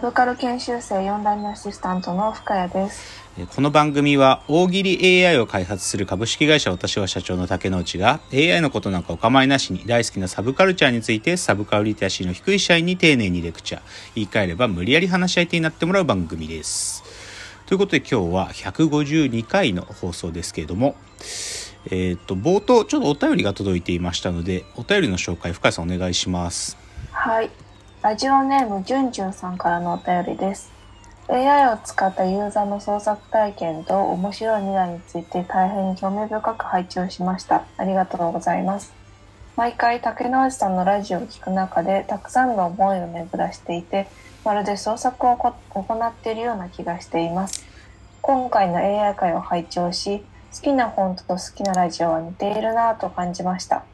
サブカル研修生4代目アシスタントの深谷です。えーこの番組は大喜利 AI を開発する株式会社私は社長の竹之内が AI のことなんかお構いなしに大好きなサブカルチャーについてサブカルリテラシーの低い社員に丁寧にレクチャー言い換えれば無理やり話し相手になってもらう番組です。ということで今日は152回の放送ですけれどもえっ、と冒頭ちょっとお便りが届いていましたのでお便りの紹介深谷さんお願いします。はい。ラジオネームじゅんじゅんさんからのお便りです。AI を使ったユーザーの創作体験と面白い未来について大変興味深く拝聴しました。ありがとうございます。毎回竹之内さんのラジオを聞く中でたくさんの思いを巡らしていて、まるで創作を行っているような気がしています。今回の AI 会を拝聴し、好きな本と好きなラジオは似ているなぁと感じました。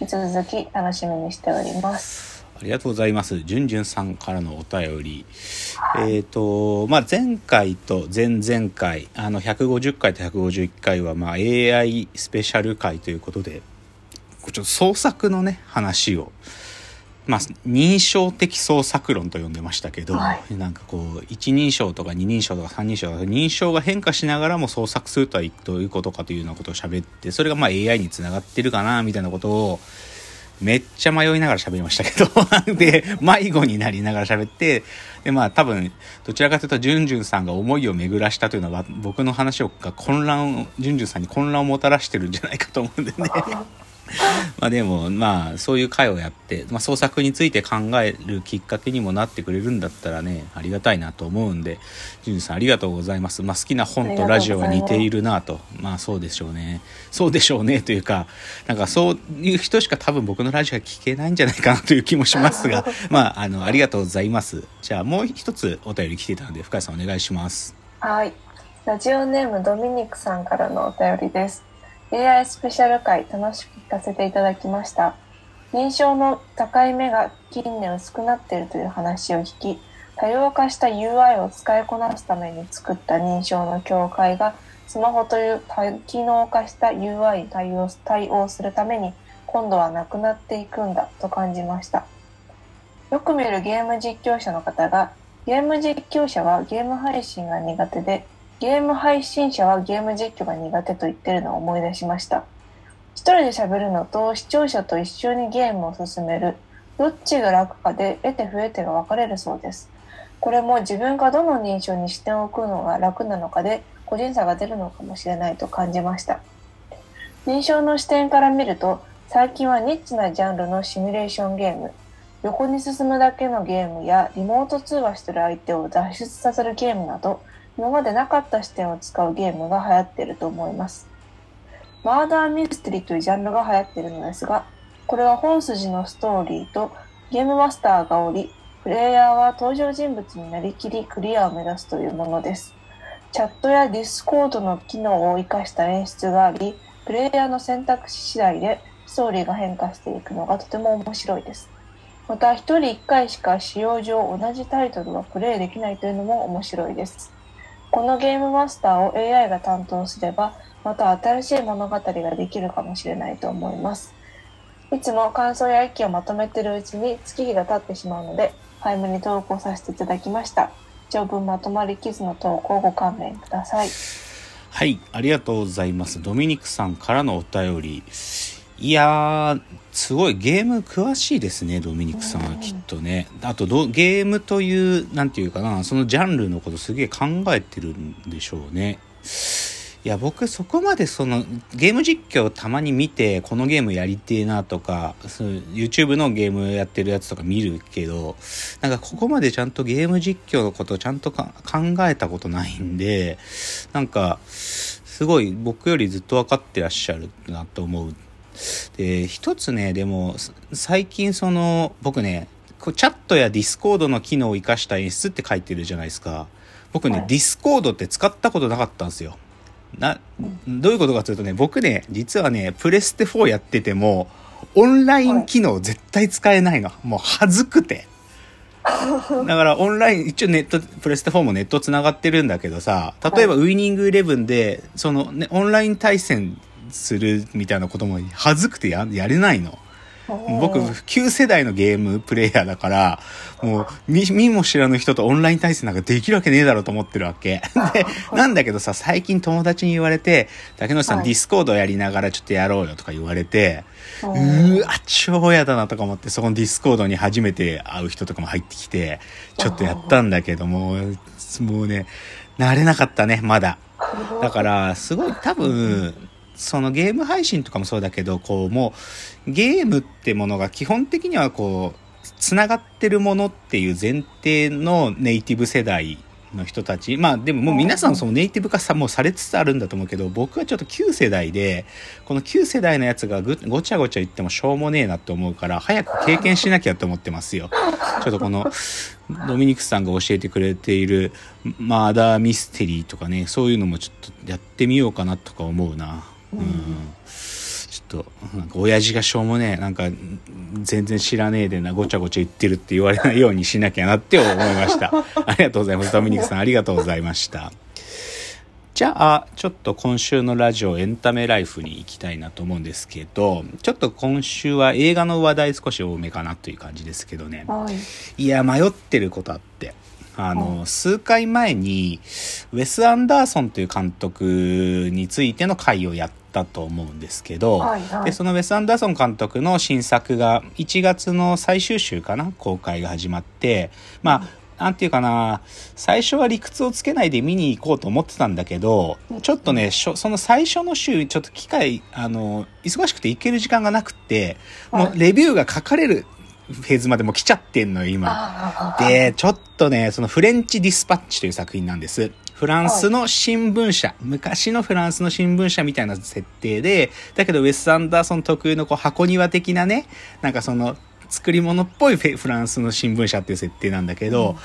引き続き楽しみにしております。ありがとうございます。じゅんじゅんさんからのお便り。えっ、と、まあ、前回と前々回、あの、150回と151回は、まあ、AI スペシャル回ということで、ちょっと創作のね、話を、まあ、認証的創作論と呼んでましたけど、はなんかこう、一人称とか二人称とか三人称とか、認証が変化しながらも創作するとはどういうことかというようなことを喋って、それがまあ AI につながってるかな、みたいなことを、めっちゃ迷いながら喋りましたけど、で、迷子になりながら喋って、で、まあ多分、どちらかというと、ジュンジュンさんが思いを巡らしたというのは、僕の話をが混乱を、ジュンジュンさんに混乱をもたらしてるんじゃないかと思うんでね。まあでも、まあそういう会をやって、まあ創作について考えるきっかけにもなってくれるんだったらね、ありがたいなと思うんで、ジュンジュンさんありがとうございます。まあ好きな本とラジオが似ているなと。まあそうでしょうね。そうでしょうねというか、なんかそういう人しか多分僕のラジオは聞けないんじゃないかなという気もしますが、まああの、ありがとうございます。じゃあもう一つお便り来てたので、深谷さんお願いします。はい。ラジオネームドミニクさんからのお便りです。AI スペシャル回楽しく聞かせていただきました。認証の高い目が近年薄くなっているという話を聞き、多様化した UI を使いこなすために作った認証の境界がスマホという多機能化した UI に対応対応するために今度はなくなっていくんだと感じました。よく見るゲーム実況者の方がゲーム実況者はゲーム配信が苦手でゲーム配信者はゲーム実況が苦手と言ってるのを思い出しました。一人で喋るのと視聴者と一緒にゲームを進める、どっちが楽かで得て増えてが分かれるそうです。これも自分がどの認証に視点を置くのが楽なのかで個人差が出るのかもしれないと感じました。認証の視点から見ると、最近はニッチなジャンルのシミュレーションゲーム、横に進むだけのゲームやリモート通話してる相手を脱出させるゲームなど、今までなかった視点を使うゲームが流行っていると思います。マーダーミステリーというジャンルが流行っているのですが、これは本筋のストーリーとゲームマスターがおり、プレイヤーは登場人物になりきりクリアを目指すというものです。チャットやディスコードの機能を活かした演出があり、プレイヤーの選択肢次第でストーリーが変化していくのがとても面白いです。また、一人一回しか仕様上同じタイトルがプレイできないというのも面白いです。このゲームマスターを AI が担当すれば、また新しい物語ができるかもしれないと思います。いつも感想や意見をまとめているうちに月日が経ってしまうので、早めに投稿させていただきました。長文まとまりきずの投稿をご勘弁ください。はい、ありがとうございます。ドミニクさんからのお便り。いやー、すごいゲーム詳しいですね、ドミニクさんはきっとね。あと、ゲームという、なんていうかな、そのジャンルのことすげえ考えてるんでしょうね。いや、僕そこまでその、ゲーム実況たまに見て、このゲームやりてえなとか、YouTube のゲームやってるやつとか見るけど、なんかここまでちゃんとゲーム実況のことちゃんとか考えたことないんで、なんか、すごい僕よりずっと分かってらっしゃるなと思う。で、一つね、でも、最近その、僕ね、こうチャットやディスコードの機能を活かした演出って書いてるじゃないですか。僕ね、はいディスコードって使ったことなかったんですよ。な、どういうことかというとね、僕ね、実はね、プレステ4やってても、オンライン機能絶対使えないの。もう恥ずくて。だからオンライン、一応ネット、プレステ4もネット繋がってるんだけどさ、例えばウイニングイレブンで、そのね、オンライン対戦するみたいなことも恥ずくてややれないの。僕、旧世代のゲームプレイヤーだから、もう、見、見も知らぬ人とオンライン対戦なんかできるわけねえだろうと思ってるわけ。で、なんだけどさ、最近友達に言われて、竹野内さん、はい Discord やりながらちょっとやろうよとか言われて、うわ、超嫌だなとか思って、そこの Discord に初めて会う人とかも入ってきて、ちょっとやったんだけども、もうね、慣れなかったね、まだ。だから、すごい多分、そのゲーム配信とかもそうだけど、こう、もう、ゲームってものが基本的にはこう、つながってるものっていう前提のネイティブ世代の人たち。まあでももう皆さんそのネイティブ化さ、もうされつつあるんだと思うけど、僕はちょっと旧世代で、この旧世代のやつがぐごちゃごちゃ言ってもしょうもねえなって思うから、早く経験しなきゃと思ってますよ。ちょっとこの、ドミニクスさんが教えてくれているマーダーミステリーとかね、そういうのもちょっとやってみようかなとか思うな。うん。ちょっと、なんか親父がしょうもねえ、なんか全然知らねえでな、ごちゃごちゃ言ってるって言われないようにしなきゃなって思いました。ありがとうございます。ドミニクさんありがとうございました。じゃあ、ちょっと今週のラジオエンタメライフに行きたいなと思うんですけど、ちょっと今週は映画の話題少し多めかなという感じですけどね。はい。いや、迷ってることあって。あの、数回前に、ウェス・アンダーソンという監督についての回をやったと思うんですけど、はいはい。で、そのウェス・アンダーソン監督の新作が1月の最終週かな公開が始まって、まあ、なんていうかな、最初は理屈をつけないで見に行こうと思ってたんだけど、ちょっとね、その最初の週、ちょっと機会、あの、忙しくて行ける時間がなくって、もうレビューが書かれるフェーズまでもう来ちゃってんのよ、今。で、ちょっとね、そのフレンチディスパッチという作品なんです。フランスの新聞社、昔のフランスの新聞社みたいな設定で、だけどウェス・アンダーソン特有のこう箱庭的なね、なんかその作り物っぽいフランスの新聞社っていう設定なんだけど、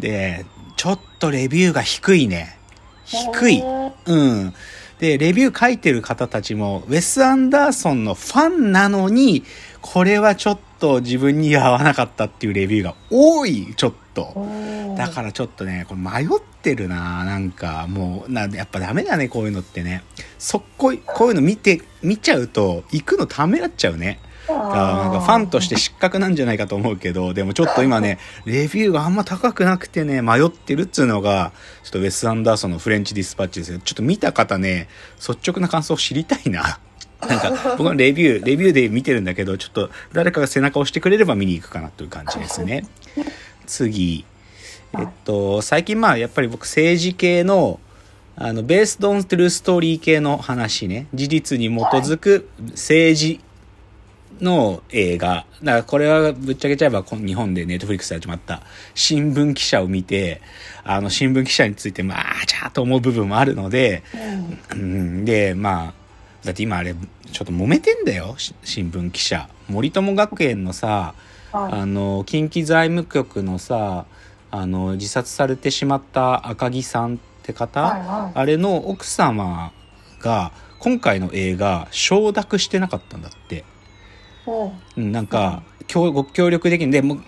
で、ちょっとレビューが低いね。低い。うん。で、レビュー書いてる方たちも、ウェス・アンダーソンのファンなのに、これはちょっと自分に合わなかったっていうレビューが多い、ちょっと。だからちょっとね、これ迷ってるななんか、もう、な、やっぱダメだね、こういうのってね。そっこい、こういうの見て、見ちゃうと、行くのためらっちゃうね。だからなんかファンとして失格なんじゃないかと思うけど、でもちょっと今ね、レビューがあんま高くなくてね、迷ってるっつうのが、ちょっとウェス・アンダーソンのフレンチディスパッチですよ。ちょっと見た方ね、率直な感想を知りたいな。なんか、僕のレビュー、レビューで見てるんだけど、ちょっと誰かが背中を押してくれれば見に行くかなという感じですね。次。えっと、最近まあ、やっぱり僕政治系の、あの、ベースドントゥルーストーリー系の話ね、事実に基づく政治の映画。だからこれはぶっちゃけちゃえばこ日本でネットフリックスで始まった新聞記者を見て、あの新聞記者についてまあ、ちゃーと思う部分もあるので、うん、で、まあ、だって今あれ、ちょっと揉めてんだよ、し新聞記者。森友学園のさ、はいあの、近畿財務局のさ、あの、自殺されてしまった赤木さんって方、はいはいあれの奥様が、今回の映画、承諾してなかったんだって。なんか、協ご協力できんで、もう、フ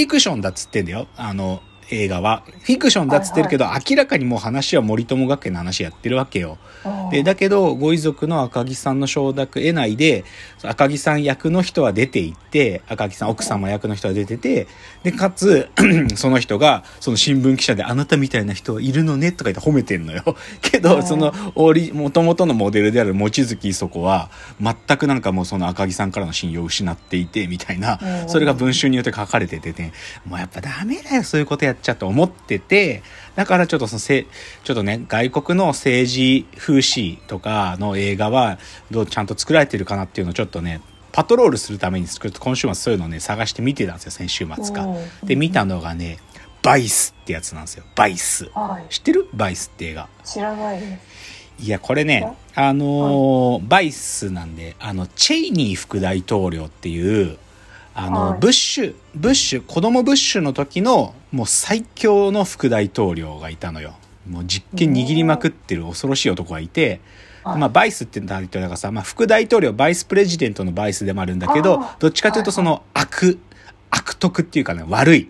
ィクションだっつってんだよ。あの、映画は。フィクションだっつってるけど、明らかにもう話は森友学園の話やってるわけよ。で、だけど、ご遺族の赤木さんの承諾得ないで、赤木さん役の人は出ていって、赤木さん奥様役の人は出てて、で、かつ、その人が、その新聞記者で、あなたみたいな人いるのね、とか言って褒めてんのよ。けど、その、オリ、元々のモデルである望月磯子は、全くなんかもうその赤木さんからの信用を失っていて、みたいなう、ん。それが文春によって書かれててね、もうやっぱダメだよ、そういうことやっちゃと思ってて、だからちょっとそのせ、ちょっとね、外国の政治風刺とかの映画は、どうちゃんと作られてるかなっていうのをちょっとね、パトロールするために作る今週末そういうのをね、探して見てたんですよ、先週末かうん。で、見たのがね、バイスってやつなんですよ。バイス。はい知ってる？バイスって映画。知らないいや、これね、あのーバイスなんで、あの、チェイニー副大統領っていう、あの、はいブッシュ、ブッシュ、子供ブッシュの時の、もう最強の副大統領がいたのよ。もう実権握りまくってる恐ろしい男がいて、はい。まあ、バイスって大統領がさ、まあ、副大統領バイスプレジデントのバイスでもあるんだけどどっちかというとその悪悪徳っていうかね悪い。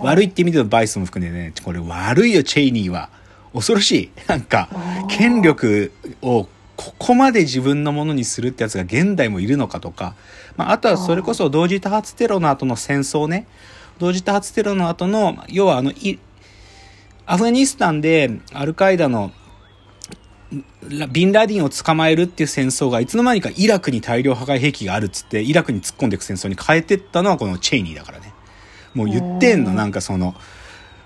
悪いって意味でのバイスも含んでねこれ悪いよチェイニーは。恐ろしい。なんか権力をここまで自分のものにするってやつが現代もいるのかとか、まあ、あとはそれこそ同時多発テロの後の戦争ね。同時多発テロの後の要はあのいアフガニスタンでアルカイダのラビンラディンを捕まえるっていう戦争がいつの間にかイラクに大量破壊兵器があるっつってイラクに突っ込んでいく戦争に変えてったのはこのチェイニーだからね。もう言ってんのうんなんかその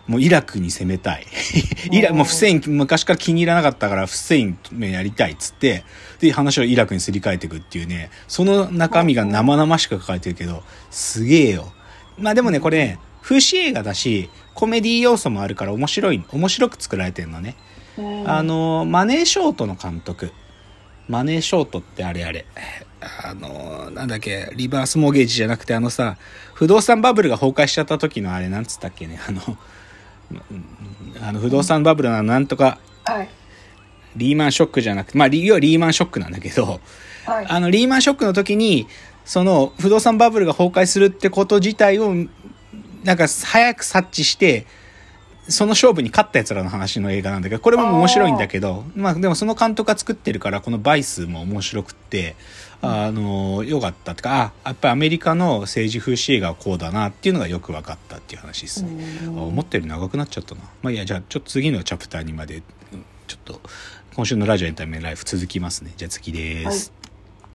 もうイラクに攻めたい。イラもうフセイン昔から気に入らなかったからフセインやりたいっつってで話をイラクにすり替えていくっていうね。その中身が生々しく書かれてるけどすげえよ。まあでもねこれね風刺映画だしコメディ要素もあるから面白い面白く作られてるのね。あのマネーショートの監督。マネーショートってあれあれ。あのなんだっけリバースモーゲージじゃなくてあのさ不動産バブルが崩壊しちゃった時のあれなんつったっけね。あのうんあの不動産バブルのなんとかはい。リーマンショックじゃなくてまあリ要はリーマンショックなんだけどはい。あのリーマンショックの時にその不動産バブルが崩壊するってこと自体をなんか早く察知してその勝負に勝ったやつらの話の映画なんだけどこれも面白いんだけどまあでもその監督が作ってるからこのバイスも面白くってあのよかったってかあやっぱりアメリカの政治風刺映画はこうだなっていうのがよく分かったっていう話ですね。あ思ったより長くなっちゃったな。まあいいやじゃあちょっと次のチャプターにまでうんちょっと今週のラジオエンタメライフ続きますね。じゃあ次です。はい